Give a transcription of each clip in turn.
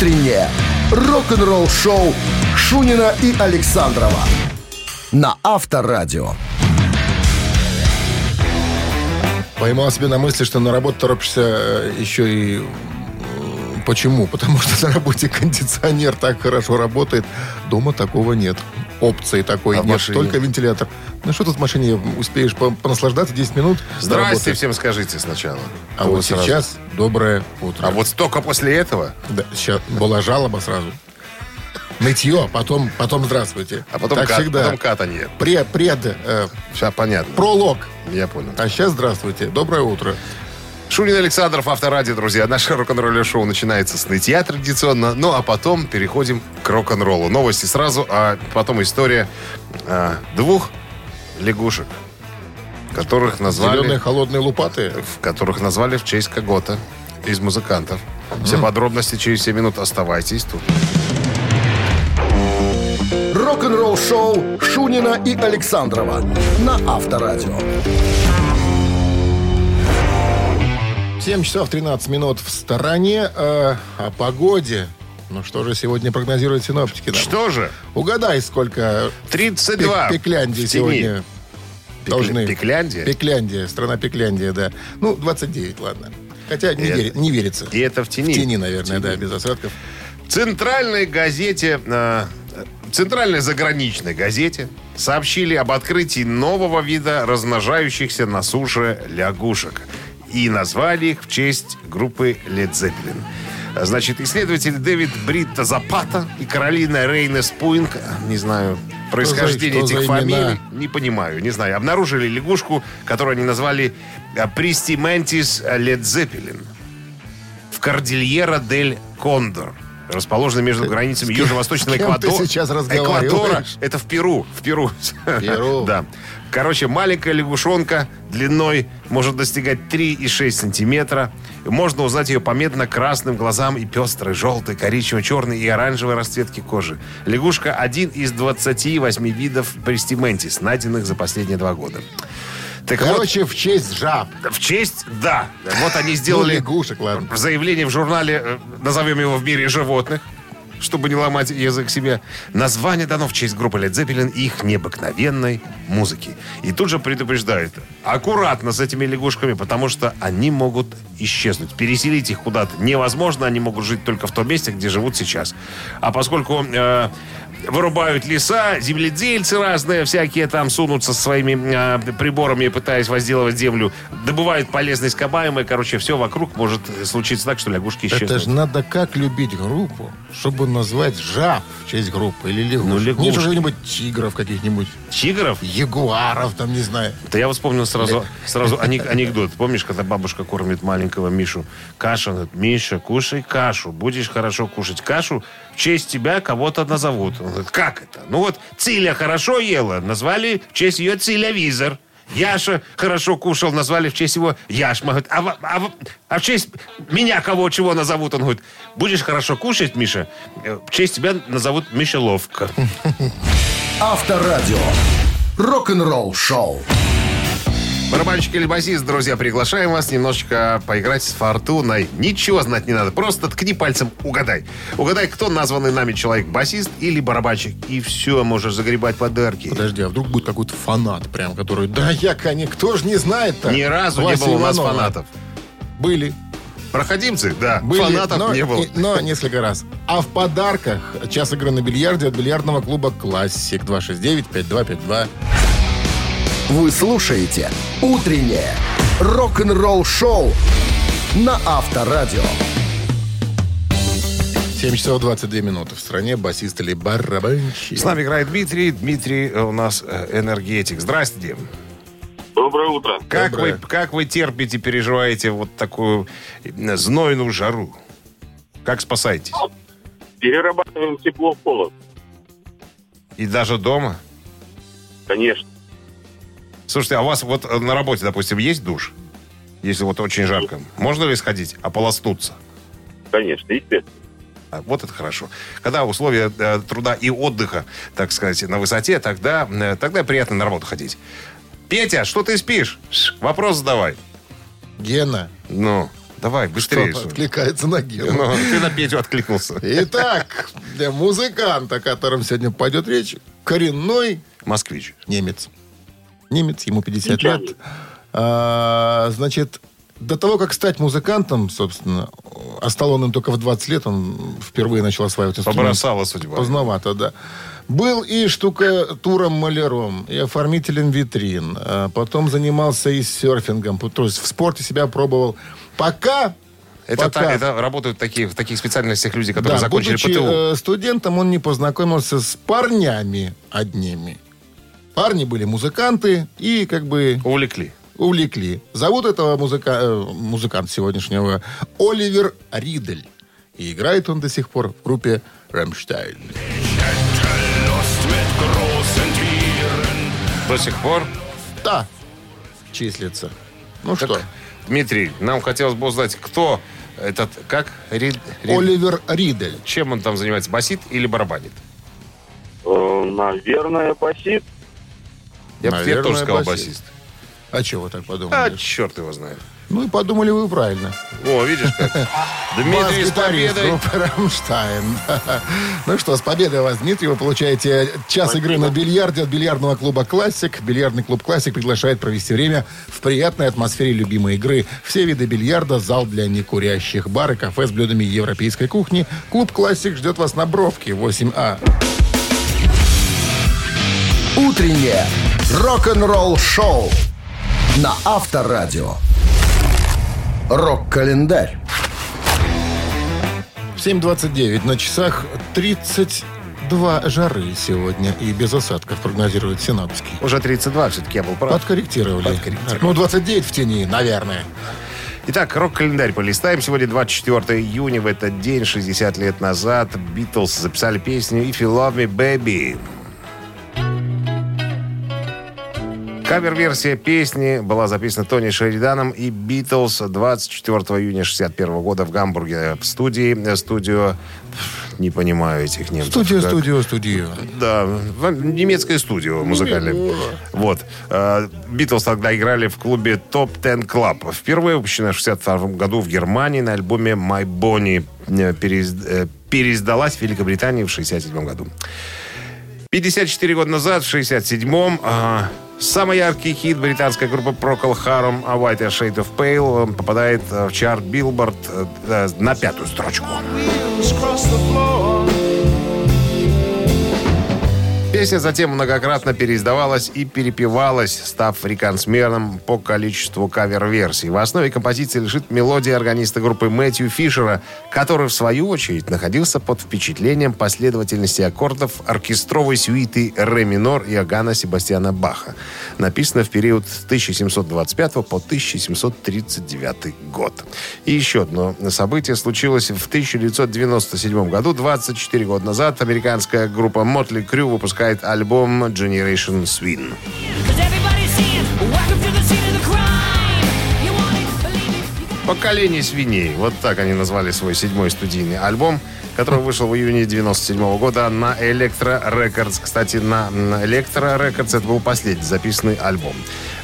утреннее рок-н-ролл-шоу Шунина и Александрова на Авторадио. Поймал себя на мысли, что на работу торопишься э, еще и... Почему? Потому что на работе кондиционер так хорошо работает. Дома такого нет. Опции такой А нет. Только вентилятор. Ну что тут в машине успеешь по- понаслаждаться 10 минут? Здрасте всем скажите сначала. А вот сразу. сейчас доброе утро. А вот столько после этого, Да, сейчас была жалоба сразу. Нытье, потом, потом здравствуйте. а потом, так кат- всегда. потом катанье. Пред, пред, э, Все понятно. пролог. Я понял. А сейчас здравствуйте. Доброе утро. Шунин Александров, Авторадио, друзья. Наше рок-н-ролльное шоу начинается с нытья традиционно, ну а потом переходим к рок-н-роллу. Новости сразу, а потом история а, двух лягушек, которых назвали, Зеленые холодные лопаты. в которых назвали в честь кого-то из музыкантов. Все подробности через 7 минут. Оставайтесь тут. Рок-н-ролл-шоу Шунина и Александрова на Авторадио. 7 часов 13 минут в стороне. Э, о погоде. Ну что же сегодня прогнозируют синоптики? нам? Что же? Угадай, сколько 32. пек- Пекляндии сегодня Пекля- должны. Пекляндия? Пекляндия, страна Пекляндия, да. Ну, 29, ладно. Хотя не, Это- вери- не верится. И это в тени. В тени, наверное, В тени. да, без осадков. В центральной газете, э, центральной заграничной газете сообщили об открытии нового вида размножающихся на суше лягушек. И назвали их в честь группы Led Zeppelin. Значит, исследователи Дэвид Бритта Запата и Каролина Рейнес Пуинг, не знаю, происхождение этих фамилий, не понимаю, не знаю, обнаружили лягушку, которую они назвали э, Пристиментис Led Zeppelin в Кордильера дель Кондор, расположенной между границами ты Эквадора. сейчас? Эквадора. Это в Перу. В Перу. Перу. да. Короче, маленькая лягушонка длиной может достигать 3,6 сантиметра. Можно узнать ее по медно-красным глазам и пестрой, желтой, коричнево-черной и оранжевой расцветки кожи. Лягушка один из 28 видов пристиментис, найденных за последние два года. Так вот, Короче, в честь жаб. в честь, да. Вот они сделали Ну, лягушек, ладно. заявление в журнале, э, назовем его «В мире животных», чтобы не ломать язык себе. Название дано в честь группы Led Zeppelin и их необыкновенной музыки. И тут же предупреждает, аккуратно с этими лягушками, потому что они могут исчезнуть. Переселить их куда-то невозможно, они могут жить только в том месте, где живут сейчас. А поскольку э, вырубают леса, земледельцы разные всякие там сунутся со своими э, приборами, пытаясь возделывать землю, добывают полезные ископаемые, короче, все вокруг может случиться так, что лягушки исчезнут. Это же надо как любить группу, чтобы назвать жаб в честь группы или лягушек. Ну, лягушки. Нет уже-нибудь тигров каких-нибудь, Тигров? ягуаров, там, не знаю. Да я вот вспомнил сразу, сразу анекдот. Помнишь, когда бабушка кормит маленького Мишу? Каша, говорит, Миша, кушай кашу. Будешь хорошо кушать кашу, в честь тебя кого-то назовут. Он говорит, как это? Ну вот Циля хорошо ела, назвали в честь ее Цилявизор. Яша хорошо кушал, назвали в честь его Яшма. Говорит, а, а а в честь меня кого чего назовут? Он говорит, будешь хорошо кушать, Миша, э, в честь тебя назовут Мишеловка. Авторадио. Рок-н-ролл шоу. Барабанщик или басист, друзья, приглашаем вас немножечко поиграть с фортуной. Ничего знать не надо, просто ткни пальцем, угадай. Угадай, кто названный нами человек, басист или барабанщик. И все, можешь загребать подарки. Подожди, а вдруг будет какой-то фанат прям, который... Да я, конечно, кто же не знает-то? Ни разу Вася не было у нас фанатов. Были. Проходимцы, да. Были, Фанатов но, не было. и- но несколько раз. А в подарках час игры на бильярде от бильярдного клуба «Классик» 269-5252. Вы слушаете «Утреннее рок-н-ролл-шоу» на Авторадио. 7 часов 22 минуты. В стране басист или барабанщик. С нами играет Дмитрий. Дмитрий э, у нас э, энергетик. Здрасте. Доброе утро. Как Доброе. вы, как вы терпите, переживаете вот такую э, знойную жару? Как спасаетесь? Перерабатываем тепло в холод. И даже дома? Конечно. Слушайте, а у вас вот э, на работе, допустим, есть душ? Если вот очень жарко. Можно ли сходить, ополоснуться? Конечно, естественно. А, Вот это хорошо. Когда условия э, труда и отдыха, так сказать, на высоте, тогда, э, тогда приятно на работу ходить. Петя, что ты спишь? Вопрос задавай. Гена, Ну, Давай, быстрее. что- откликается на Гену. Ну, ты на Петю откликнулся. Итак, для музыканта, о котором сегодня пойдет речь, коренной Москвич. немец. Немец, ему 50 Нечаянно. лет. А, значит, до того, как стать музыкантом, собственно, а стал он им только в 20 лет, он впервые начал осваивать инструмент. Побросала судьба. Поздновато, да. Был и штукатуром-маляром, и оформителем витрин. А Потом занимался и серфингом. То есть в спорте себя пробовал. Пока... Это, пока- та- это работают такие, в таких специальностях люди, которые да, закончили будучи ПТУ. э, студентом, он не познакомился с парнями одними. Парни были музыканты и как бы Увлекли. увлекли. Зовут этого музыка... э, музыканта сегодняшнего Оливер Ридель. И играет он до сих пор в группе «Рамштайн». До сих пор. Да, числится. Ну Так, что, Дмитрий, нам хотелось бы узнать, кто этот, как? Рид, Рид- Оливер Ридель. Чем он там занимается? Басит или барабанит? Э, Наверное, басит. Я, бы- я Наверное, тоже сказал басист. басист. А чего вы так А, подумали? черт его знает. Ну и подумали вы правильно. О, видишь как. Дмитрий с победой. «Рамштайн». Ну что, с победой вас, Дмитрий. Вы получаете час игры на бильярде от бильярдного клуба «Классик». Бильярдный клуб «Классик» приглашает провести время в приятной атмосфере любимой игры. Все виды бильярда, зал для некурящих, бары, кафе с блюдами европейской кухни. Клуб «Классик» ждет вас на Бровке, 8А. Утреннее рок-н-ролл-шоу на Авторадио. Рок-календарь. 7.29 на часах 32 жары сегодня и без осадков прогнозируют синоптики. Уже 32, все-таки я был прав. Подкорректировали. Подкорректировали. Ну, 29 в тени, наверное. Итак, рок-календарь полистаем. Сегодня 24 июня. В этот день, 60 лет назад, Битлз записали песню «If You Love Me, Baby». Кавер-версия песни была записана Тони Шериданом и Битлз 24 июня 61 года в Гамбурге в студии. Студию... Не понимаю этих немцев. Студию, Как- студию, студию. Да, в- немецкая студия музыкальная. Вот. Э, Битлз тогда играли в клубе Top Ten Club. Впервые выпущена в 62 году в Германии на альбоме My Bonnie. э, э, Переиздалась в Великобритании в 67 году. 54 года назад, в 67-м, а, самый яркий хит британской группы Procol Harum «A White Shade of Pale» он попадает э, в чарт э, э, на пятую строчку. Песня затем многократно переиздавалась и перепевалась, став реконсмером по количеству кавер-версий. В основе композиции лежит мелодия органиста группы Мэтью Фишера, который, в свою очередь, находился под впечатлением последовательности аккордов оркестровой сюиты ре минор Иоганна Себастьяна Баха, написана в период с 1725 по 1739 год. И еще одно событие случилось в 1997 году. 24 года назад американская группа Motley Crue выпускает альбом Generation got «Поколение свиней». Вот так они назвали свой седьмой студийный альбом, который вышел в июне 97 года на Electro Records. Кстати, на Electro Records это был последний записанный альбом.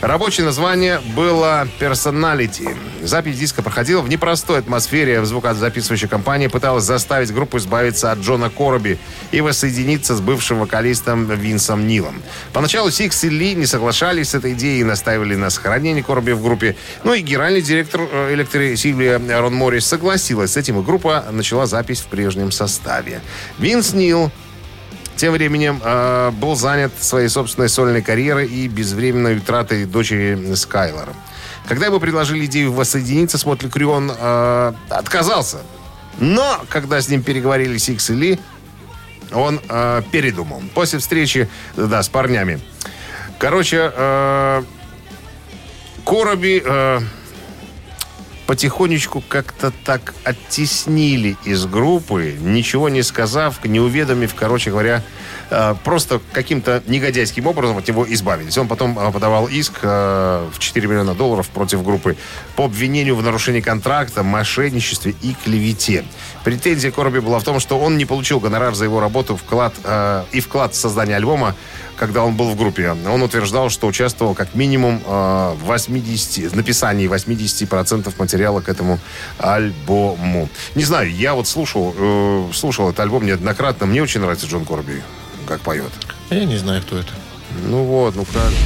Рабочее название было «Personality». Запись диска проходила в непростой атмосфере. Звукозаписывающая компания пыталась заставить группу избавиться от Джона Кораби и воссоединиться с бывшим вокалистом Винсом Нилом. Поначалу Сикс и Ли не соглашались с этой идеей и настаивали на сохранении Кораби в группе. Ну и генеральный директор э, Elektra Сильвия Рон Моррис согласилась с этим, и группа начала запись в прежнем составе. Винс Нил тем временем э, был занят своей собственной сольной карьерой и безвременной утратой дочери Скайлора. Когда ему предложили идею воссоединиться с Мотли Крю, он э, отказался. Но, когда с ним переговорили Сикс и Ли, он э, передумал. После встречи, да, с парнями. Короче, э, Короби э, потихонечку как-то так оттеснили из группы, ничего не сказав, не уведомив, короче говоря, просто каким-то негодяйским образом от него избавились. Он потом э, подавал иск э, в 4 миллиона долларов против группы по обвинению в нарушении контракта, мошенничестве и клевете. Претензия Короби была в том, что он не получил гонорар за его работу вклад, э, и вклад в создание альбома, когда он был в группе. Он утверждал, что участвовал как минимум э, в 80, в написании 80% материала к этому альбому. Не знаю, я вот слушал, э, слушал этот альбом неоднократно. Мне очень нравится Джон Корби, как поет. Я не знаю, кто это. Ну вот, ну правильно.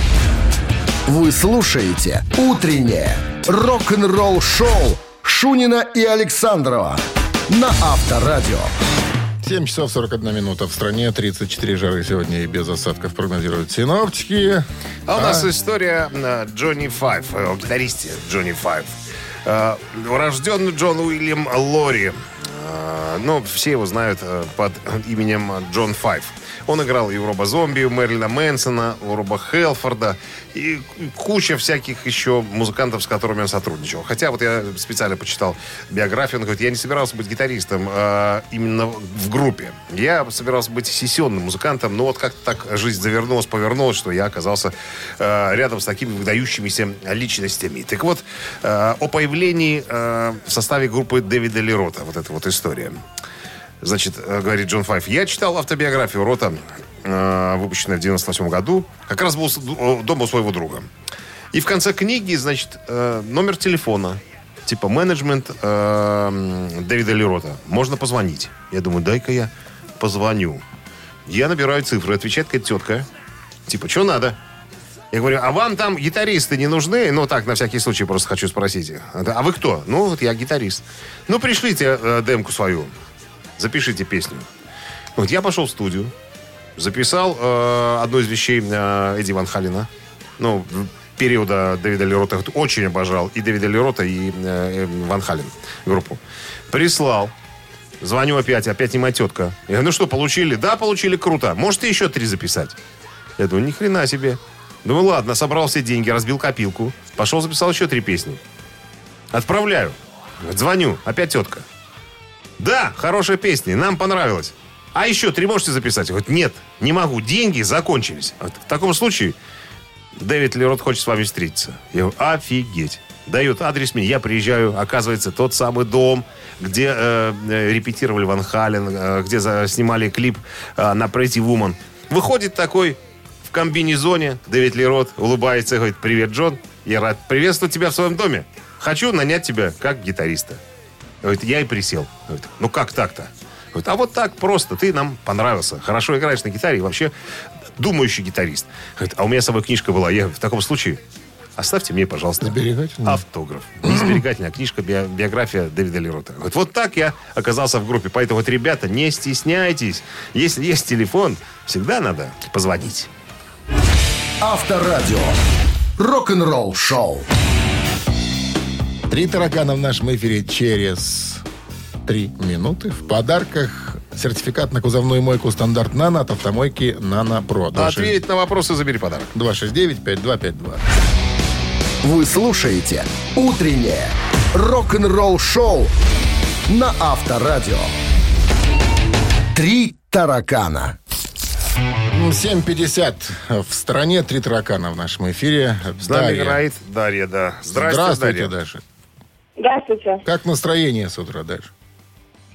Вы слушаете «Утреннее рок-н-ролл-шоу» Шунина и Александрова на Авторадио. 7 часов 41 минута в стране, 34 жары сегодня и без осадков прогнозируют синоптики. А у нас история э, Джонни Файв, э, о гитаристе Джонни Файв. Э, Урожденный Джон Уильям Лори. Ну, все его знают под именем Джон Файв. Он играл и у Роба Зомби, у Мэрилина Мэнсона, у Роба Хелфорда и куча всяких еще музыкантов, с которыми он сотрудничал. Хотя вот я специально почитал биографию, он говорит, я не собирался быть гитаристом а именно в группе. Я собирался быть сессионным музыкантом, но вот как-то так жизнь завернулась, повернулась, что я оказался э, рядом с такими выдающимися личностями. Так вот, э, о появлении э, в составе группы Дэвида Лерота, вот эта вот история. Значит, э, говорит Джон Файв, я читал автобиографию Рота, э, выпущенную в 98 году. Как раз был д- дома у своего друга. И в конце книги, значит, э, номер телефона, типа менеджмент э, Дэвида Лерота. Можно позвонить. Я думаю, дай-ка я позвоню. Я набираю цифры, отвечает какая-то тетка. Типа, что надо? Я говорю, а вам там гитаристы не нужны? Ну, так, на всякий случай просто хочу спросить. А вы кто? Ну, вот я гитарист. Ну, пришлите э, демку свою. Запишите песню. Вот я пошел в студию, записал э, одну из вещей э, Эдди Ван Халина. Ну, периода Дэвида Лерота очень обожал и Дэвида Лерота, и э, э, Ван Хален группу. Прислал. Звоню опять, опять не моя тетка. Я говорю, ну что, получили? Да, получили, круто. Можете еще три записать? Я думаю, ни хрена себе. Думаю, ладно, собрал все деньги, разбил копилку. Пошел, записал еще три песни. Отправляю. Звоню, опять тетка. Да, хорошая песня, нам понравилось. А еще три можете записать? Я говорю, нет, не могу, деньги закончились. Вот В таком случае Дэвид Лерот хочет с вами встретиться. Я говорю, офигеть. Дает адрес мне, я приезжаю, оказывается, тот самый дом, где э, э, репетировали Ван Хален, э, где за- снимали клип э, на Pretty Woman. Выходит такой в комбинезоне, Дэвид Лерот улыбается и говорит, привет, Джон, я рад приветствовать тебя в своем доме. Хочу нанять тебя как гитариста. Говорит, я и присел. Говорит, ну как так-то? Говорит, а вот так просто, ты нам понравился. Хорошо играешь на гитаре и вообще думающий гитарист. Говорит, а у меня с собой книжка была. Я говорю, в таком случае оставьте мне, пожалуйста, Сберегательная? автограф. Не сберегательная, а книжка, био- биография Дэвида Лерота. Говорит, вот так я оказался в группе. Поэтому вот, ребята, не стесняйтесь. Если есть телефон, всегда надо позвонить. Авторадио. Рок-н-ролл шоу. Три таракана в нашем эфире через три минуты. В подарках сертификат на кузовную мойку стандарт «Нано» от автомойки «Нано Про». Ответь на вопросы, забери подарок. 269-5252. Вы слушаете «Утреннее рок-н-ролл шоу» на Авторадио. Три таракана. 7.50 в стране. Три таракана в нашем эфире. С нами Дарья. играет Дарья, да. Здравствуйте, Здравствуйте, Дарья. Даша. Здравствуйте. Как настроение с утра, Даша?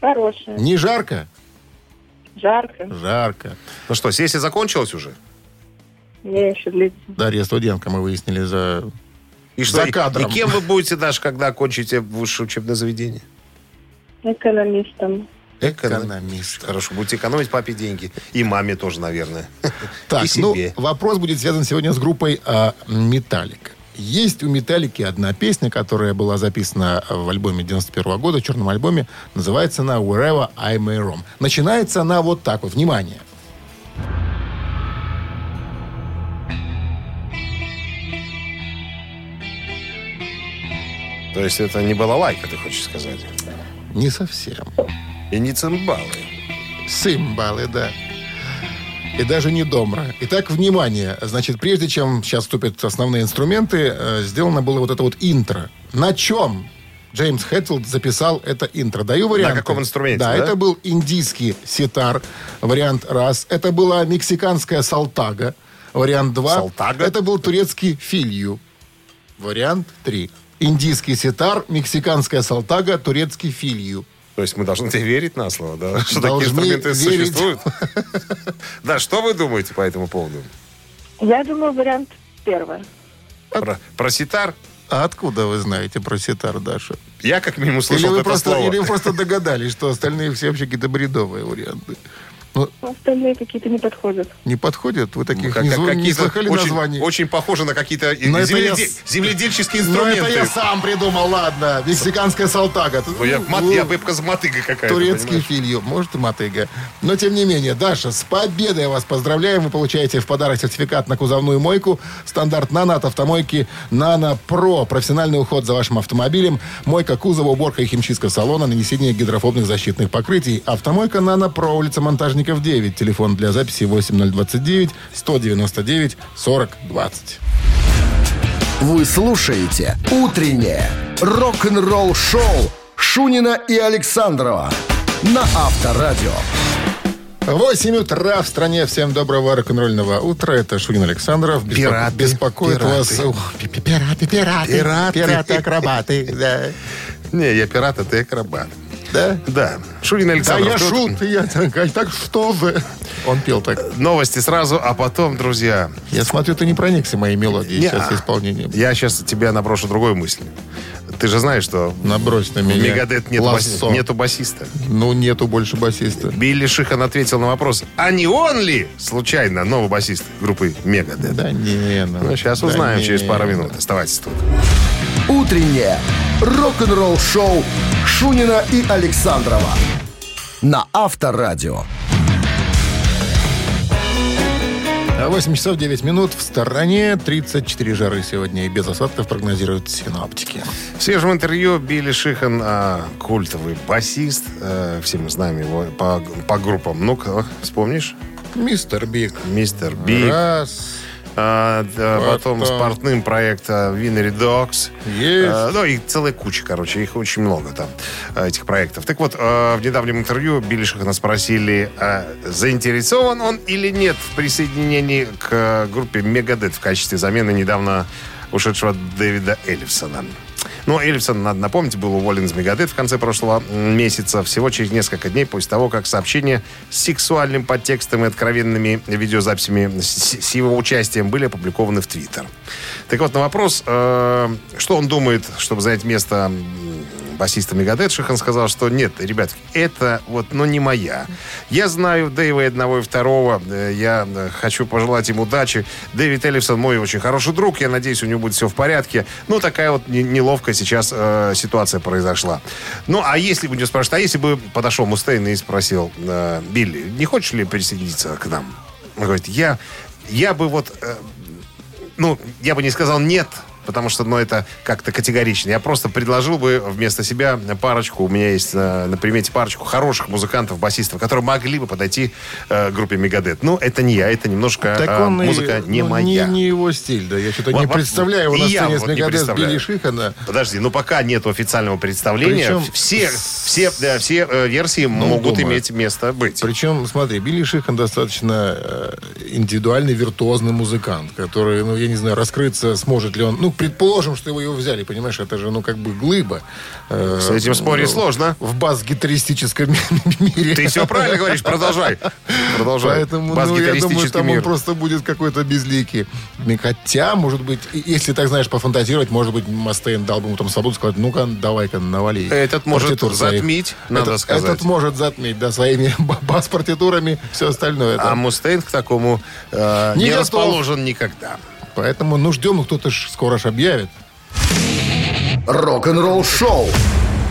Хорошая. Не жарко? Жарко. Жарко. Ну что, сессия закончилась уже? Мне еще длится. Дарья студентка, мы выяснили за... И что, За и- кадром. И кем вы будете, Даша, когда окончите высшее учебное заведение? Экономистом. Экономист. Хорошо, будете экономить папе деньги. И маме тоже, наверное. Так, и ну, вопрос будет связан сегодня с группой а, «Металлика». Есть у «Металлики» одна песня, которая была записана в альбоме 91 года, в черном альбоме. Называется она «Wherever I May Roam». Начинается она вот так вот. Внимание. То есть это не балалайка, ты хочешь сказать? Не совсем. И не цимбалы. Симбалы, да. И даже не домра. Итак, внимание. Значит, прежде чем сейчас вступят основные инструменты, э, сделано было вот это вот интро. На чем Джеймс Хэтфилд записал это интро? Даю варианты. каком инструменте, Да, да? это был индийский ситар, вариант раз. Это была мексиканская салтага, вариант два. Салтага? Это был турецкий филью, вариант три. Индийский ситар, мексиканская салтага, турецкий филью. То есть мы должны тебе верить на слово, да? Что Должны такие инструменты верить. существуют? Да, что вы думаете по этому поводу? Я думаю, вариант первый. Про, про ситар? А откуда вы знаете про ситар, Даша? Я как минимум Или слышал вы, это просто, слово. или вы просто догадались, что остальные все вообще какие-то бредовые варианты? Ну, Остальные какие-то не подходят. не подходят? Вы таких Как- не, как- не какие-то слыхали очень, названий? очень похоже на какие-то Но земледе- я земледельческие Ну, инструменты. это я сам придумал, ладно. Мексиканская салтага. Ну, я, мат- я быбка с мотыгой какая-то. Турецкий фильм, может и мотыга. Но, тем не менее, Даша, с победой вас поздравляем. Вы получаете в подарок сертификат на кузовную мойку. Стандарт «Нано» от автомойки «Нано Про». Профессиональный уход за вашим автомобилем. Мойка кузова, уборка и химчистка салона, нанесение гидрофобных защитных покрытий. Автомойка «Нано Про», улица Монтажников, 9. Телефон для записи 8029 199 40 20. Вы слушаете «Утреннее рок-н-ролл-шоу» Шунина и Александрова на Авторадио. 8 утра в стране. Всем доброго рок-н-ролльного утра. Это Шунин Александров. Беспоко- Пираты, Беспокоит пираты. вас... Ух, пи- пи- Пираты, пираты. Пираты. Пираты-акробаты. Да. Не, я пират, а ты акробат. Да? Да. Шунин Да, Александр. я шут. Я так, так что вы? Он пел так. Новости сразу, а потом, друзья, Я смотрю, ты не проникся моей мелодией Не, сейчас а. исполнением. я сейчас тебя наброшу другой мыслью. Ты же знаешь, что Набрось на меня. Мегадет баси- лассо. нету басиста. Ну, нету больше басиста. Билли Шихан ответил на вопрос, а не он ли, случайно, новый басист группы Мегадет? Да не, ну. Ну, сейчас да узнаем не. через пару минут. Оставайтесь тут. Утреннее рок-н-ролл-шоу Шунина и Александрова на Авторадио. А 8 часов 9 минут в стороне. 34 жары сегодня и без осадков прогнозируют синоптики. В свежем интервью Билли Шихан, а, культовый басист, э, все мы знаем его по, по группам. Ну-ка, вспомнишь? Mr. Big. Mr. Big, раз. А, да, потом Потом. спортным проекта Winery Dogs. Есть. А, ну, и целая куча, короче, их очень много там, а, этих проектов. Так вот, а, в недавнем интервью Билли Шихана спросили, а, заинтересован он или нет в присоединении к группе Мегадет в качестве замены недавно ушедшего Дэвида Эллифсона. Ну, Эллифсон, надо напомнить, был уволен из Мегадет в конце прошлого месяца, всего через несколько дней после того, как сообщения с сексуальным подтекстом и откровенными видеозаписями с, с его участием были опубликованы в Твиттер. Так вот, на вопрос, э, что он думает, чтобы занять место басиста Мегадет, Шихан сказал, что нет, ребят, это вот, ну, не моя. Я знаю Дэйва одного, и второго. Э, Я э, хочу пожелать им удачи. Дэвид Эллифсон мой очень хороший друг. Я надеюсь, у него будет все в порядке. Ну, такая вот не- неловкая сейчас э, ситуация произошла. Ну, а если бы, не спрашивают, а если бы подошел Мустейн и спросил, э, Билли, не хочешь ли присоединиться к нам? Он говорит, я, я бы вот э, ну, я бы не сказал нет, потому что, ну, это как-то категорично. Я просто предложил бы вместо себя парочку, у меня есть на, на примете парочку хороших музыкантов, басистов, которые могли бы подойти э, группе Мегадет. Ну, это не я, это немножко Так э, он и- музыка не ну, моя. Не, не его стиль, да. Я что-то Вот- не вот- представляю его и на сцене с вот не Мегадет. Билли Шихана. Подожди, ну пока нет официального представления, Причем все, все, да, все э, версии могут думаю. иметь место быть. Причем, смотри, Билли Шихан достаточно э, индивидуальный, виртуозный музыкант, который, ну, я не знаю, раскрыться сможет ли он. Ну, предположим, что его, его взяли, понимаешь, это же, ну, как бы глыба. э, С этим спорить сложно. В бас-гитаристическом мире. Ты все правильно говоришь, продолжай. Продолжай. Поэтому, ну, я думаю, там мир. он просто будет какой-то безликий. Хотя, может быть, если так, знаешь, пофантазировать, может быть, Мастейн дал бы ему там свободу, сказать, ну-ка, давай-ка, навали. Этот может партитур своих». затмить, надо Этот- сказать. Этот может затмить, да, своими ба- бас-партитурами, все остальное. А. Мустейн к такому э, Не расположен никогда. Поэтому, ну, ждем, ну, кто-то ж скоро ж объявит. Рок-н-ролл-шоу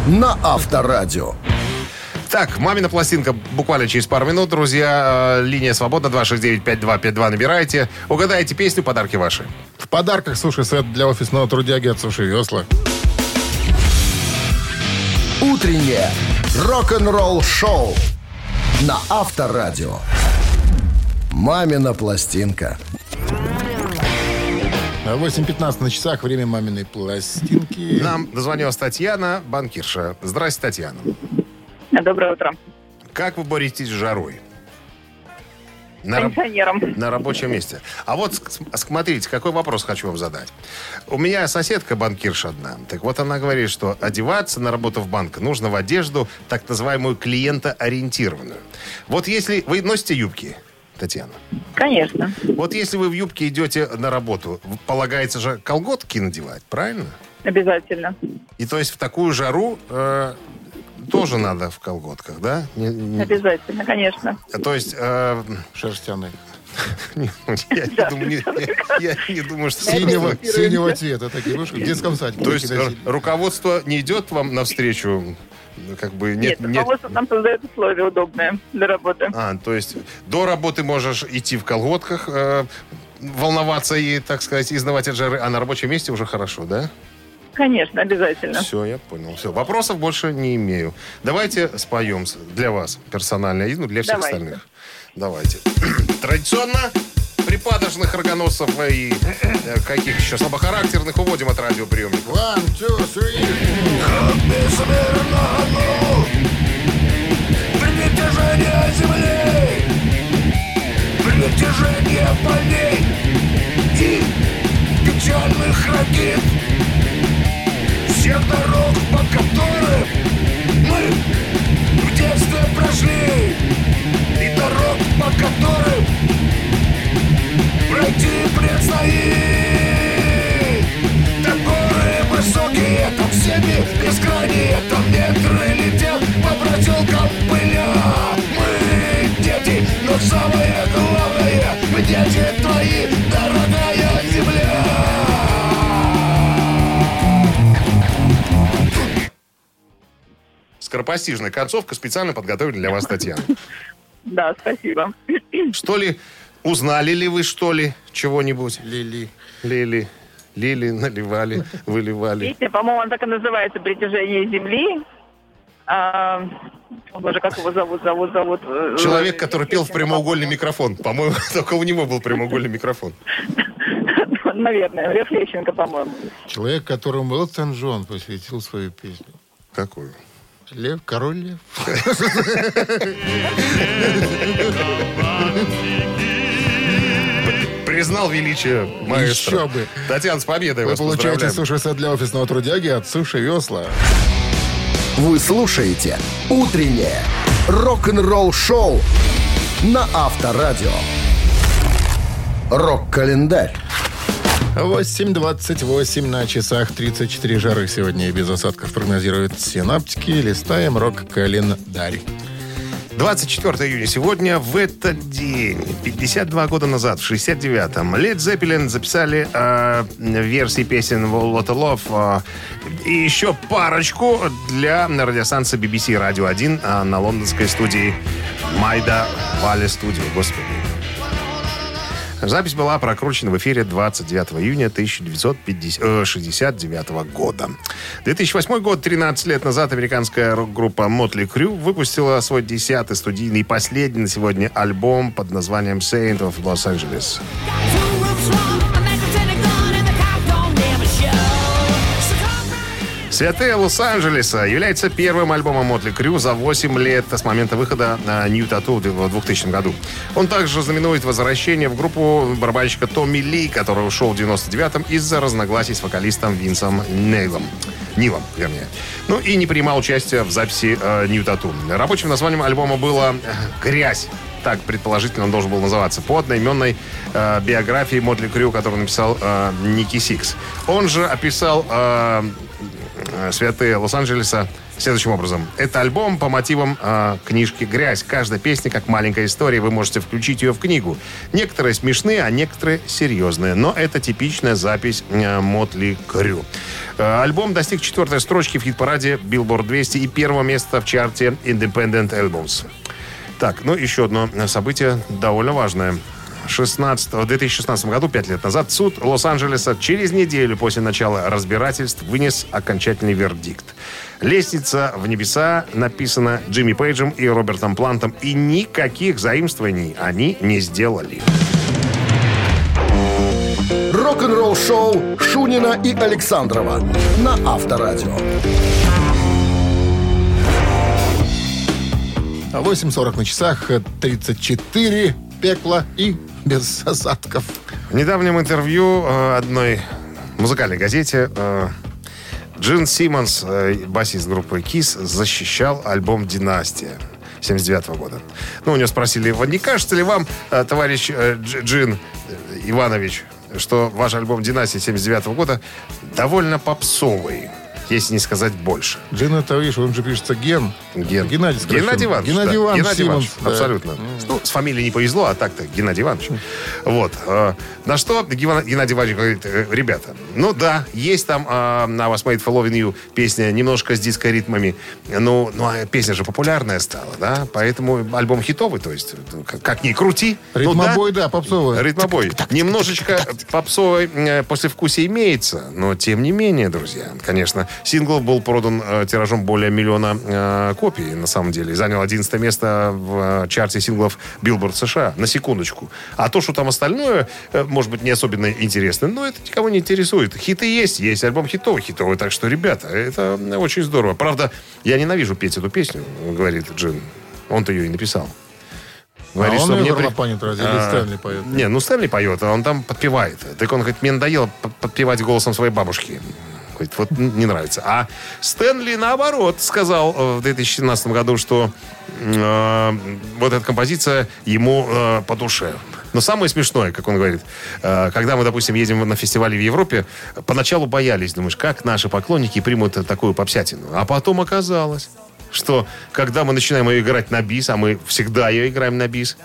на Авторадио. Так, мамина пластинка буквально через пару минут, друзья. Э, Линия свободна, 269-5252 набирайте. Угадайте песню, подарки ваши. В подарках суши-сет для офисного трудяги от Суши Весла. Утреннее рок-н-ролл-шоу на Авторадио. «Мамина пластинка». А 8.15 на часах, время маминой пластинки. Нам дозвонилась Татьяна, банкирша. Здрасте, Татьяна. Доброе утро. Как вы боретесь с жарой? На, раб- Пенсионером. на рабочем месте. А вот с- смотрите, какой вопрос хочу вам задать. У меня соседка банкирша одна. Так вот она говорит, что одеваться на работу в банк нужно в одежду, так называемую клиентоориентированную. Вот если вы носите юбки, Татьяна? Конечно. Вот если вы в юбке идете на работу, полагается же колготки надевать, правильно? Обязательно. И то есть в такую жару э, тоже надо в колготках, да? Не- не- Обязательно, конечно. то есть э, Шерстяный. не- я, не думаю, не- я не думаю, что... Синего, синего цвета такие. Вы что, в детском садике То есть руководство не идет вам навстречу? Ну, Как бы нет, Нет, нет. руководство нам создает условия удобные для работы. А, то есть до работы можешь идти в колготках, э, волноваться и, так сказать, изнавать от жары, а на рабочем месте уже хорошо, да? Конечно, обязательно. Все, я понял. Все, вопросов больше не имею. Давайте споем для вас персонально и ну, для всех Давайте. остальных. Давайте. Традиционно припадочных рогоносцев и э, каких еще слабохарактерных уводим от радиоприемников. One, two, three. Притяжение земли Притяжение полей И печальных ракет Всех дорог, по которым Мы в детстве прошли И дорог, по которым Пройти предстоит Там горы высокие, там степи бескрайние Там ветры летят по проселкам пыля Мы дети, но самое главное Мы дети твои, дорогая земля Скоропостижная концовка специально подготовили для вас, Татьяна. Да, спасибо. Что ли, узнали ли вы, что ли, чего-нибудь? Лили. Лили, лили, наливали, выливали. Песня, по-моему, она так и называется «Притяжение земли». А, боже, как его зовут, зовут, зовут? э, Человек, э, который пел в прямоугольный микрофон. По-моему, только у него был прямоугольный микрофон. Наверное, Лев Лещенко, по-моему. Человек, которому Элтон Джон посвятил свою песню. Какую? Лев, король лев. Признал величие маэстро. Еще бы. Татьяна, с победой Вы вас получаете суши-сет для офисного трудяги от Суши Весла. Вы слушаете «Утреннее рок-н-ролл-шоу» на Авторадио. Рок-календарь. 8.28 на часах 34 жары сегодня и без осадков прогнозируют синаптики. Листаем рок-календарь. 24 июня сегодня, в этот день, 52 года назад, в 69-м, Led Zeppelin записали э, версии песен What Love э, и еще парочку для радиостанции BBC Radio 1 э, на лондонской студии Майда Вале Студио. Господи. Запись была прокручена в эфире 29 июня 1969 года. 2008 год, 13 лет назад, американская рок-группа Motley Crue выпустила свой десятый студийный и последний на сегодня альбом под названием Saint of Los Angeles. «Святые Лос-Анджелеса» является первым альбомом Мотли Крю за 8 лет с момента выхода на New Tattoo в 2000 году. Он также знаменует возвращение в группу барабанщика Томми Ли, который ушел в 99-м из-за разногласий с вокалистом Винсом Нейлом. Нилом, вернее. Ну и не принимал участия в записи э, New Tattoo. Рабочим названием альбома было э, «Грязь». Так, предположительно, он должен был называться по одноименной э, биографии Mötley Crüe, которую написал э, Ники Сикс. Он же описал э, «Святые Лос-Анджелеса» следующим образом. Это альбом по мотивам э, книжки «Грязь». Каждая песня как маленькая история. Вы можете включить ее в книгу. Некоторые смешные, а некоторые серьезные. Но это типичная запись э, Mötley Crüe. Э, альбом достиг четвертой строчки в хит-параде Billboard 200 и первого места в чарте Independent Albums. Так, ну еще одно событие довольно важное. 16, в 2016 году, пять лет назад, суд Лос-Анджелеса через неделю после начала разбирательств вынес окончательный вердикт. «Лестница в небеса» написана Джимми Пейджем и Робертом Плантом, и никаких заимствований они не сделали. Рок-н-ролл-шоу Шунина и Александрова на Авторадио. 8.40 на часах, 34 пекла и без осадков. В недавнем интервью э, одной музыкальной газете э, Джин Симмонс, э, басист группы KISS, защищал альбом «Династия». 79 года. Ну, у него спросили не кажется ли вам, товарищ Дж- Джин Иванович, что ваш альбом «Династия» 79 года довольно попсовый, если не сказать больше. Джин это, видишь, он же пишется Ген. Ген- Геннадий сокращенно. Геннадий Иванович. Геннадий да. Иванович Геннадий Симонс, Иванович, да. абсолютно. Ну, с фамилией не повезло, а так-то Геннадий Иванович. Вот. э, На что Геннадий Иванович говорит, э, ребята, ну да, есть там э, на Was Made for Loving You песня немножко с диско-ритмами, ну, ну, а песня же популярная стала, да, поэтому альбом хитовый, то есть, ну, как, как ни крути. ну Ритмобой, да, попсовый. Ритмобой. Немножечко попсовой э, послевкусие имеется, но тем не менее, друзья, конечно, сингл был продан э, тиражом более миллиона э, копий, на самом деле, и занял 11 место в э, чарте синглов Billboard США, на секундочку. А то, что там остальное, э, может быть, не особенно интересно, но это никого не интересует. Хиты есть, есть альбом хитовый, хитовый, так что, ребята, это очень здорово. Правда, я ненавижу петь эту песню, говорит Джин. Он-то ее и написал. Говорит, а он что мне при- горлопанит разве? А, Стэнли поет? Не, ну Стэнли поет, а он там подпевает. Так он говорит, мне надоело подпевать голосом своей бабушки. Говорит, вот не нравится. А Стэнли, наоборот, сказал э, в 2017 году, что э, вот эта композиция ему э, по душе. Но самое смешное, как он говорит, э, когда мы, допустим, едем на фестивале в Европе, поначалу боялись, думаешь, как наши поклонники примут такую попсятину. А потом оказалось, что когда мы начинаем ее играть на бис, а мы всегда ее играем на бис,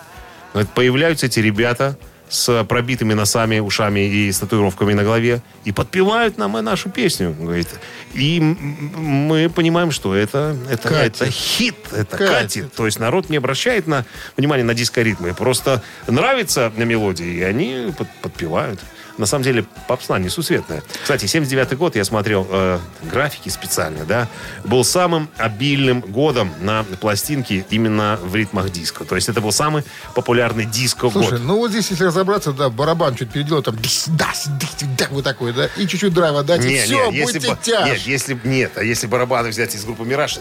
появляются эти ребята с пробитыми носами, ушами и с татуировками на голове и подпевают нам и нашу песню. Говорит. И мы понимаем, что это, это, Катит. это хит, это Катит. катит. То есть народ не обращает на внимание на диско-ритмы. Просто нравится на мелодии, и они под- подпевают. На самом деле, попсна несусветная. Кстати, 79 год, я смотрел э, графики специально, да, был самым обильным годом на пластинке именно в ритмах диско. То есть это был самый популярный диско-год. Слушай, ну вот здесь, если разобраться, да, барабан чуть переделал, там, дис, дас, дис, да, вот такой, да, и чуть-чуть драйва дать, и Не, все, не, если будьте бы- тяж. Нет, если нет, а если барабаны взять из группы Мираж,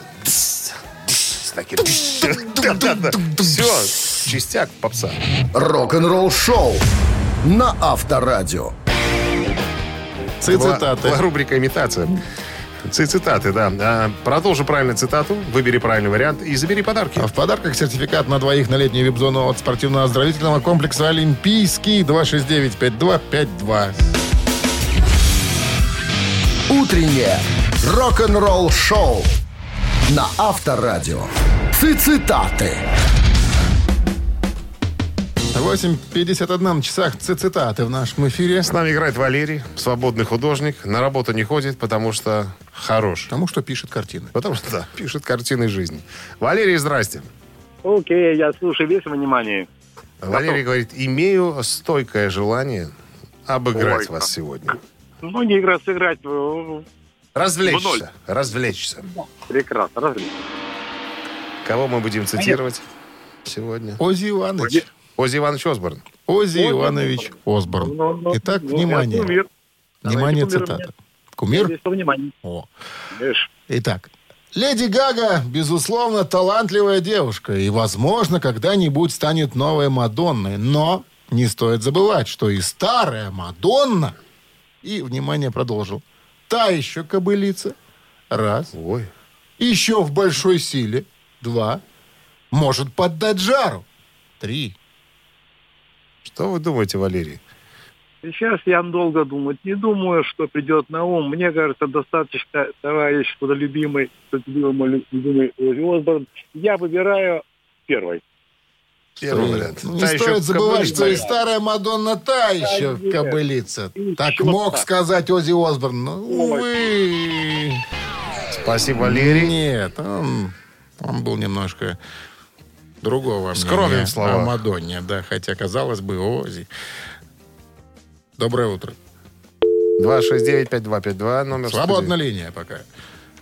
такие, все, частяк попса. Рок-н-ролл шоу на Авторадио. Цитаты. Рубрика «Имитация». Ци- Цитаты, да. А, Продолжи правильную цитату, выбери правильный вариант и забери подарки. А в подарках сертификат на двоих на летнюю вип-зону от спортивно-оздоровительного комплекса «Олимпийский» 269-5252. Утреннее рок-н-ролл шоу на Авторадио. Цитаты. 8.51 на часах Ци- цитаты в нашем эфире. С нами играет Валерий, свободный художник. На работу не ходит, потому что хорош. Потому что пишет картины. Потому что, да, пишет картины жизни. Валерий, здрасте. Окей, я слушаю весь внимание. Валерий говорит, имею стойкое желание обыграть Ой, вас сегодня. Ну, не игра сыграть. Развлечься. Развлечься. Прекрасно, различно. Кого мы будем цитировать сегодня? Ози Иванович. Ози Иванович Осборн. Ози Иванович Осборн. Ну, ну, Итак, ну, внимание. кумир. Внимание, Давайте кумир цитата. Кумир? Внимание. О. Итак. Леди Гага, безусловно, талантливая девушка и, возможно, когда-нибудь станет новой Мадонной. Но не стоит забывать, что и старая Мадонна... И, внимание, продолжил. Та еще кобылица. Раз. Ой. Еще в большой силе. Два. Может поддать жару. Три. Что вы думаете, Валерий? Сейчас я долго думать не думаю, что придет на ум. Мне кажется, достаточно товарищ любимый, любимый, любимый Осборн. Я выбираю первый. Первый вариант. Не Та стоит забывать, что и старая Мадонна та еще нет. кобылица. И Так мог так. сказать Ози Осборн. Ну, увы. Спасибо, Валерий. Нет, он, он был немножко другого Скромен мнения в словах. о Мадонне, да, хотя, казалось бы, Ози. Доброе утро. 269-5252, номер Свободна студии. линия пока.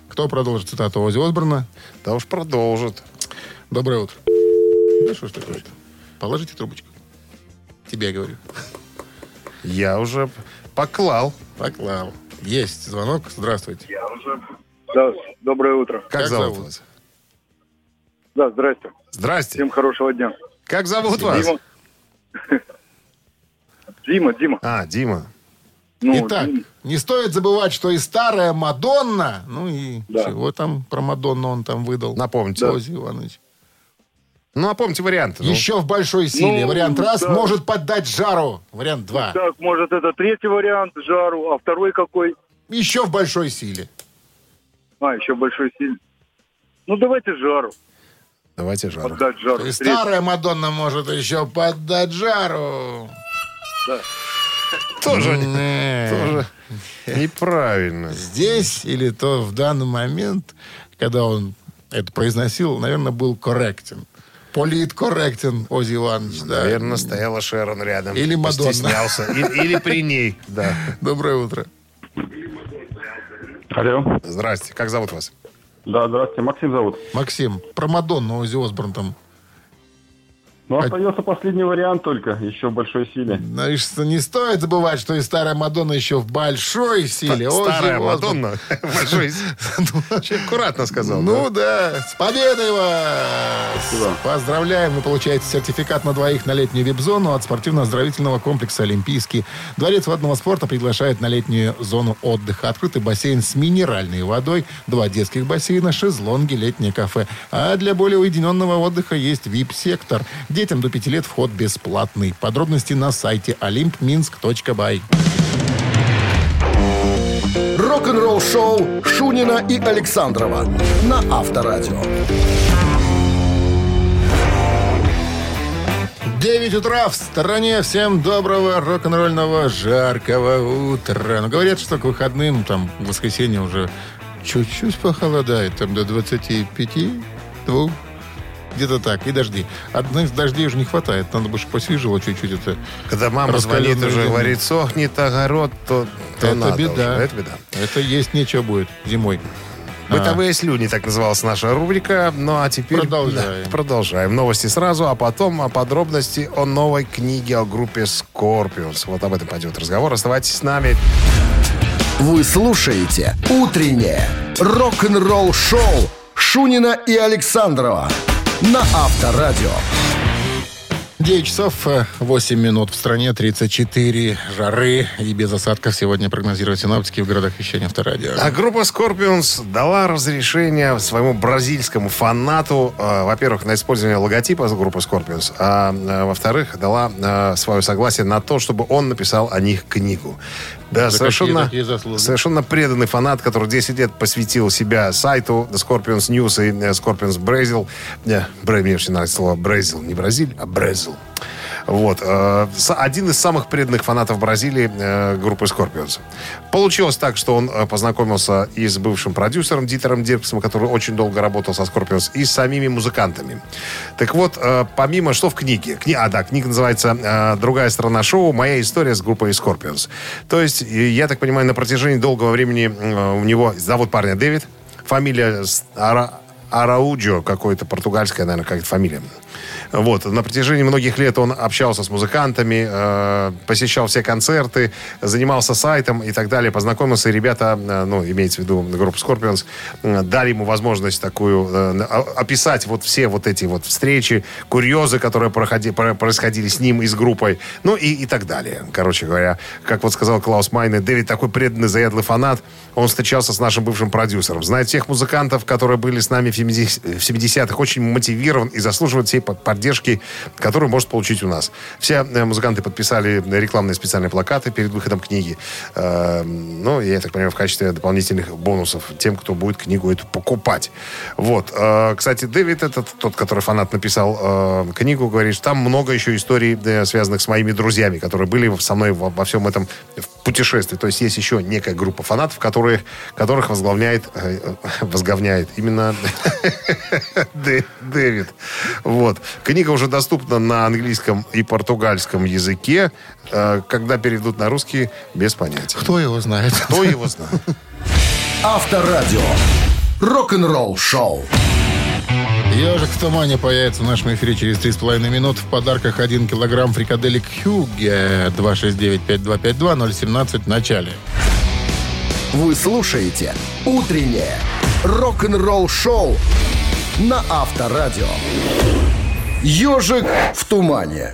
Кто продолжит цитату Ози Осборна? Да уж продолжит. Доброе утро. Да что ж такое Положите трубочку. Тебе я говорю. Я уже поклал. Поклал. Есть звонок. Здравствуйте. Да, доброе утро. Как, Как зовут, зовут? вас? Да, здрасте. Здрасте. Всем хорошего дня. Как зовут вас? Дима. Дима, Дима. А, Дима. Ну, Итак, Дим- не стоит забывать, что и старая Мадонна, ну и Да. чего там про Мадонну он там выдал? Напомните. Ози Иванович. Ну, напомните варианты. ну. Еще в большой силе. Ну, Вариант раз. да. Может поддать жару. Вариант два. Так, может, это третий вариант, жару, а второй какой? Еще в большой силе. А, еще большой сильный. Ну, давайте жару. Давайте жару. Отдать жару. И старая Мадонна может еще поддать жару. Тоже, Не. тоже неправильно. Здесь или то в данный момент, когда он это произносил, наверное, был корректен. Политкорректен Ози Иванович, да. Наверное, стояла Шерон рядом. Или Мадонна. Постеснялся. Или при ней, да. Доброе утро. Алло. Здрасте. Как зовут вас? Да, здравствуйте. Максим зовут. Максим, про Мадонну Ози Осборн там. Ну, остается последний вариант только, еще в большой силе. Что не стоит забывать, что и старая Мадонна еще в большой силе. Старая. Мадонна. Большой. Очень аккуратно сказал. Ну да, с победой вас! Поздравляем, вы получаете сертификат на двоих на летнюю вип-зону от спортивно-оздоровительного комплекса «Олимпийский». Дворец водного спорта приглашает на летнюю зону отдыха. Открытый бассейн с минеральной водой, два детских бассейна, шезлонги, летнее кафе. А для более уединенного отдыха есть вип-сектор. Детям до пяти лет вход бесплатный. Подробности на сайте olympminsk.by. Рок-н-ролл шоу Шунина и Александрова на Авторадио. 9 утра в стороне. Всем доброго рок-н-ролльного жаркого утра. Ну, говорят, что к выходным, там, в воскресенье уже чуть-чуть похолодает. Там до 25, двух, где-то так. И дожди. Одних дождей уже не хватает. Надо бы, чтобы посвежело чуть-чуть это. Когда мама звонит уже земля. говорит, сохнет огород, то, то Это надо беда. уже. Это беда. Это есть нечего будет зимой. Бытовые слюни, так называлась наша рубрика. Ну, а теперь... Продолжаем. Да, продолжаем. Новости сразу, а потом о подробности о новой книге о группе Scorpions. Вот об этом пойдет разговор. Оставайтесь с нами. Вы слушаете «Утреннее рок-н-ролл-шоу» Шунина и Александрова на Авторадио. 9 часов э, 8 минут в стране, 34 жары и без осадков сегодня прогнозируют синоптики в городах вещания Авторадио. А группа Scorpions дала разрешение своему бразильскому фанату, э, во-первых, на использование логотипа группы Scorpions, а э, во-вторых, дала э, свое согласие на то, чтобы он написал о них книгу. Да, За совершенно, какие такие совершенно преданный фанат, который 10 лет посвятил себя сайту The Scorpions News и э, Scorpions Brazil. Бре- Мне очень нравится слово Бразил, не Бразиль, а Бразил. Вот. э, Один из самых преданных фанатов Бразилии э, группы Scorpions. Получилось так, что он э, познакомился и с бывшим продюсером Дитером Дирксом, который очень долго работал со Scorpions, и с самими музыкантами. Так вот, помимо, что в книге? Кни... А, да, книга называется «Другая сторона шоу. Моя история с группой Scorpions». То есть, я так понимаю, на протяжении долгого времени у него... Зовут парня Дэвид. Фамилия с- Ара... Арауджо, какой-то португальская, наверное, какая-то фамилия. Вот. На протяжении многих лет он общался с музыкантами, э, посещал все концерты, занимался сайтом и так далее, познакомился, и ребята, э, ну, имеется в виду группа Scorpions, э, дали ему возможность такую э, описать вот все вот эти вот встречи, курьезы, которые проходи- про- происходили с ним и с группой, ну и, и так далее. Короче говоря, как вот сказал Клаус Майне, Дэвид такой преданный, заядлый фанат, он встречался с нашим бывшим продюсером, знает всех музыкантов, которые были с нами в 70 в 70-х, очень мотивирован и заслуживает всей под- поддержки, которую может получить у нас. Все э, музыканты подписали рекламные специальные плакаты перед выходом книги. Э, Ну, я так понимаю, в качестве дополнительных бонусов тем, кто будет книгу эту покупать. Вот. Э, Кстати, Дэвид, этот тот, который фанат написал э, книгу, говорит, что там много еще историй, связанных с моими друзьями, которые были со мной во, всем этом путешествии. То есть есть еще некая группа фанатов, которые, которых возглавляет, э, возглавляет именно Дэ- Дэвид. Вот. Книга уже доступна на английском и португальском языке. Э, Когда перейдут на русский, без понятия. Кто его знает? Кто его знает? Авторадио. Рок-н-ролл шоу. Ежик в тумане появится в нашем эфире через 3,5 минут. В подарках 1 килограмм фрикаделек Хьюге 269-5252-017 в начале. Вы слушаете «Утреннее рок-н-ролл шоу» на Авторадио. «Ежик в тумане».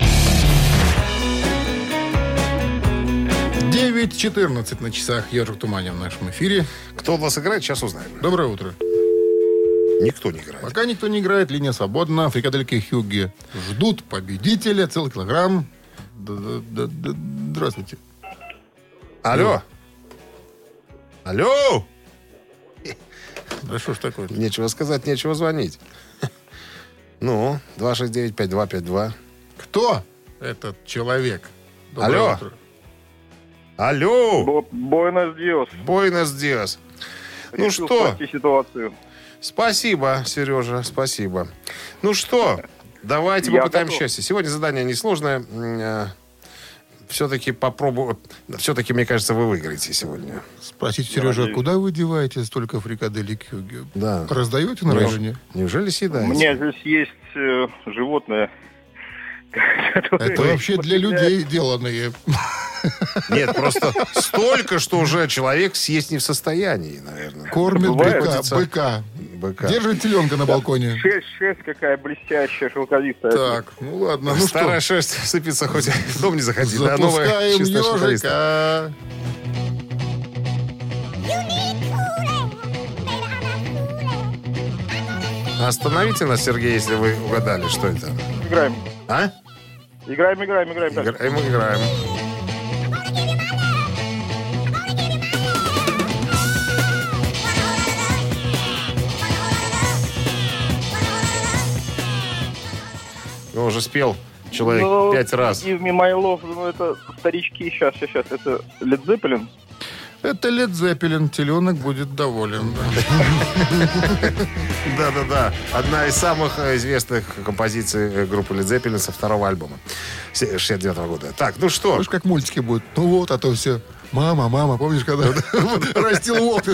9.14 на часах Ежик в тумане в нашем эфире. Кто у нас играет, сейчас узнаем. Доброе утро. Никто не играет. Пока никто не играет, линия свободна. Фрикадельки Хюгги ждут победителя. Целый килограмм. Здравствуйте. Алло. Алло. Да что ж такое? Нечего сказать, нечего звонить. Ну, 269-5252. Кто этот человек? Алло. утро. Алло. Буэнос Диос. Бойнес Диас. Ну что? ситуацию. Спасибо, Сережа, спасибо. Ну что, давайте Я попытаем готов. счастье. Сегодня задание несложное. Все-таки попробую. Все-таки, мне кажется, вы выиграете сегодня. Спросите, Сережа, куда вы деваете столько фрикаделек? Да. Раздаете на районе? Неужели У съедаете? меня здесь есть э, животное. Это вообще для людей деланные. Нет, просто столько, что уже человек съесть не в состоянии, наверное. Кормит быка, быка. Быка. Держит теленка на балконе. Шесть, шесть какая блестящая, шелковистая. Так, ну ладно, ну Старая что, шерсть сыпется, хоть в дом не заходи. Да, новая запускаем чистая шелковистая. ежика. Остановите нас, Сергей, если вы угадали, что это. Играем. А? Играем, играем, играем. да. Играем, играем. Ну, уже спел человек Ну, пять раз. Give me my love, ну это старички, сейчас, сейчас, сейчас, это Led Zeppelin. Это Лед Зеппелин. Теленок будет доволен. Да-да-да. Одна из самых э, известных композиций э, группы Led Zeppelin со второго альбома 69 года. Так, ну что? Слышь, как мультики будут. Ну вот, а то все. Мама, мама, помнишь, когда растил волк?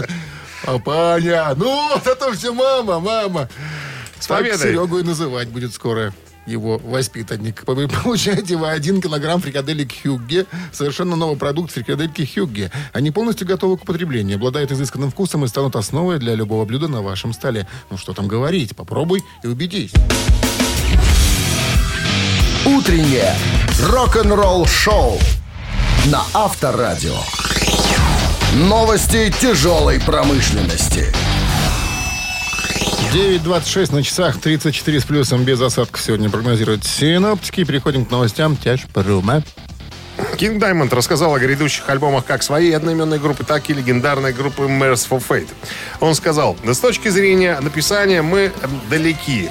Папаня, ну вот, а то все мама, мама. С победой! Серегу и называть будет скоро его воспитанник. Вы получаете вы один килограмм фрикаделек Хюгге. Совершенно новый продукт фрикадельки Хюгге. Они полностью готовы к употреблению, обладают изысканным вкусом и станут основой для любого блюда на вашем столе. Ну что там говорить, попробуй и убедись. Утреннее рок-н-ролл-шоу на Авторадио. Новости тяжелой промышленности. 9.26 на часах, 34 с плюсом, без осадков сегодня прогнозируют синоптики. Переходим к новостям Тяжпрома. Кинг Даймонд рассказал о грядущих альбомах как своей одноименной группы, так и легендарной группы Merciful Fate. Он сказал, да с точки зрения написания мы далеки.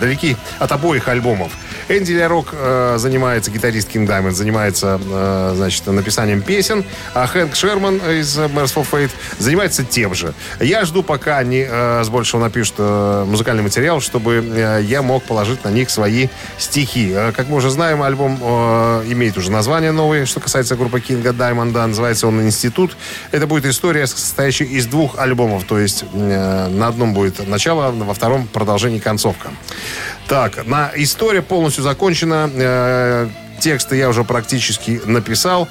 Далеки от обоих альбомов. Энди Лярок э, занимается, гитарист Кинг Даймонд, занимается, э, значит, написанием песен, а Хэнк Шерман из Merciful Fate занимается тем же. Я жду, пока они э, с большего напишут э, музыкальный материал, чтобы э, я мог положить на них свои стихи. Э, как мы уже знаем, альбом э, имеет уже название новое, что касается группы Кинга Даймонда. Называется он «Институт». Это будет история, состоящая из двух альбомов. То есть э, на одном будет начало, во втором продолжение концовка. Так, на история полностью закончена. Э, тексты я уже практически написал.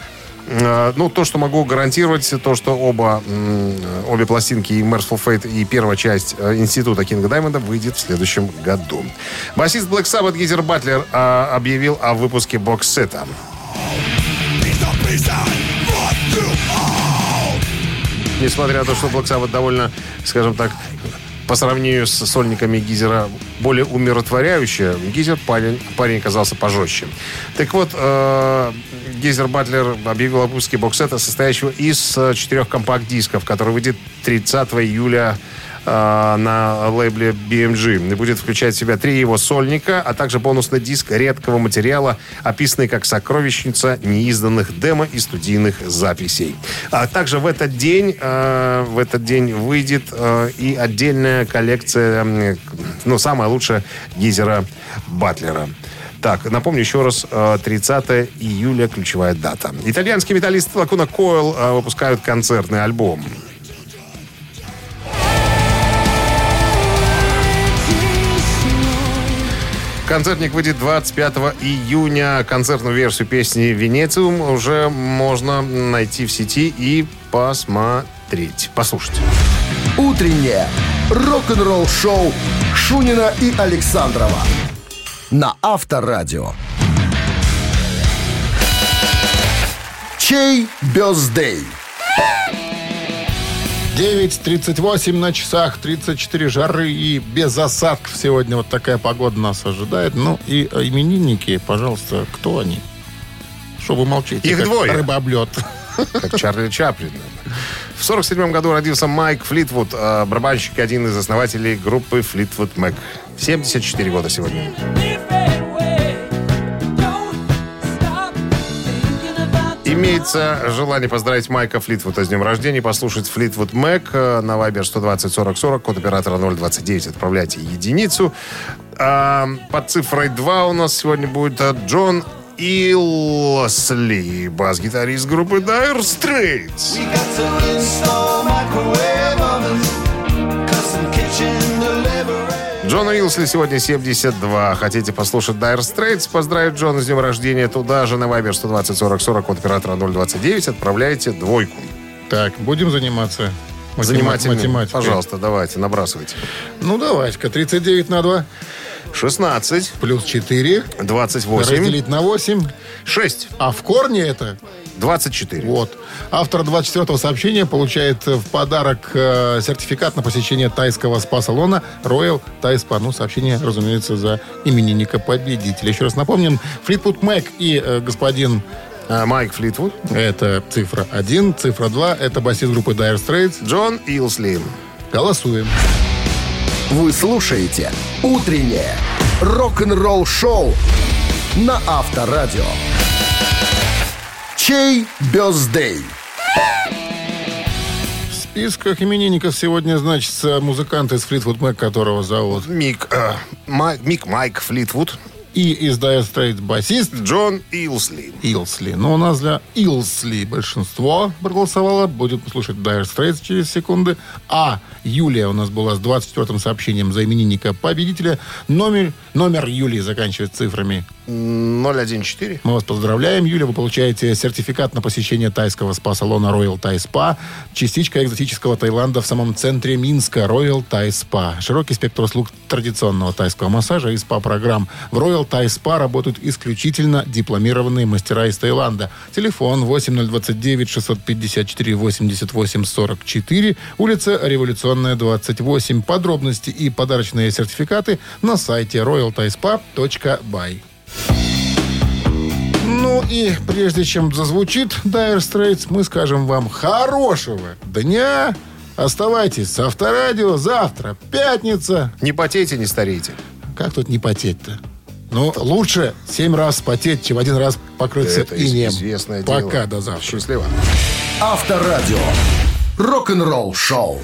Э, Ну, то, что могу гарантировать, то, что оба, обе пластинки, и Merciful Fate, и первая часть э, Института Кинга Даймонда выйдет в следующем году. Басист Black Sabbath Гизер Батлер э, объявил о выпуске бокс-сета. Несмотря на то, что Black Sabbath довольно, скажем так, по сравнению с сольниками Гизера более умиротворяющая, Гизер парень, парень оказался пожестче. Так вот, э, Гизер Батлер объявил о выпуске боксета, состоящего из э, четырех компакт-дисков, который выйдет 30 июля на лейбле BMG. И будет включать в себя три его сольника, а также бонусный диск редкого материала, описанный как сокровищница неизданных демо и студийных записей. А также в этот день, э, в этот день выйдет э, и отдельная коллекция, ну, самая лучшая Гизера Батлера. Так, напомню еще раз, э, 30 июля ключевая дата. Итальянские металлисты Лакуна Койл э, выпускают концертный альбом. Концертник выйдет 25 июня. Концертную версию песни «Венециум» уже можно найти в сети и посмотреть. Послушать. Утреннее рок-н-ролл-шоу Шунина и Александрова на Авторадио. Чей бездей? 9.38 на часах, 34 жары и без осадков сегодня. Вот такая погода нас ожидает. Ну и именинники, пожалуйста, кто они? Что вы молчите? Их двое. Рыба об лед. как Чарли Чаплин. В 47 году родился Майк Флитвуд, э, барабанщик, один из основателей группы Флитвуд Мэк. 74 года сегодня. Имеется желание поздравить Майка Флитвуда с днем рождения, послушать Флитвуд Мэк э, на Вайбер 120 40 40, код оператора 029, отправляйте единицу. А, под цифрой 2 у нас сегодня будет э, Джон Илсли, бас-гитарист группы Dire Straits. Джона Уилсли сегодня 72. Хотите послушать Dire Straits? Поздравить Джона с днем рождения. Туда же на Viber 120 40 40 от оператора 029 отправляйте двойку. Так, будем заниматься Занимательно. математикой. Пожалуйста, давайте, набрасывайте. Ну, давайте-ка. 39 на 2 16, плюс 4 28, разделить на 8. 6, А в корне это 24. Вот. Автор 24-го сообщения получает в подарок э, сертификат на посещение тайского спа-салона Royal Thai Spa. Ну, сообщение, разумеется, за именинника победителя. Еще раз напомним, Флитвуд Мэк и э, господин А, Майк Флитвуд, это цифра 1, цифра 2, это басист группы Dire Straits. Джон Илсли. Голосуем. Вы слушаете «Утреннее рок-н-ролл-шоу» на Авторадио. Чей бездей? В списках именинников сегодня значится музыкант из Флитвуд Мэк, которого зовут. Мик, э, Май- Мик Майк Флитвуд, И из Dire Straits басист Джон Илсли. Илсли. Но у нас для Илсли большинство проголосовало. Будем слушать Dire Straits через секунды. А Юлия у нас была с 24-м сообщением за именинника победителя. Номер, номер Юлии заканчивается цифрами 014. Мы вас поздравляем, Юля. Вы получаете сертификат на посещение тайского спа-салона Royal Thai Spa. Частичка экзотического Таиланда в самом центре Минска. Royal Thai Spa. Широкий спектр услуг традиционного тайского массажа и спа-программ. В Royal Thai Spa работают исключительно дипломированные мастера из Таиланда. Телефон 8029 654 88 44. Улица Революционная, 28. Подробности и подарочные сертификаты на сайте royalthaispa.by. Ну и прежде чем зазвучит Dire Straits, мы скажем вам хорошего дня. Оставайтесь с Авторадио завтра, пятница. Не потейте, не старейте. Как тут не потеть-то? Ну, лучше семь раз потеть, чем один раз покрыться Это инеем. известное дело. Пока, до завтра. Счастливо. Авторадио. Рок-н-ролл-шоу.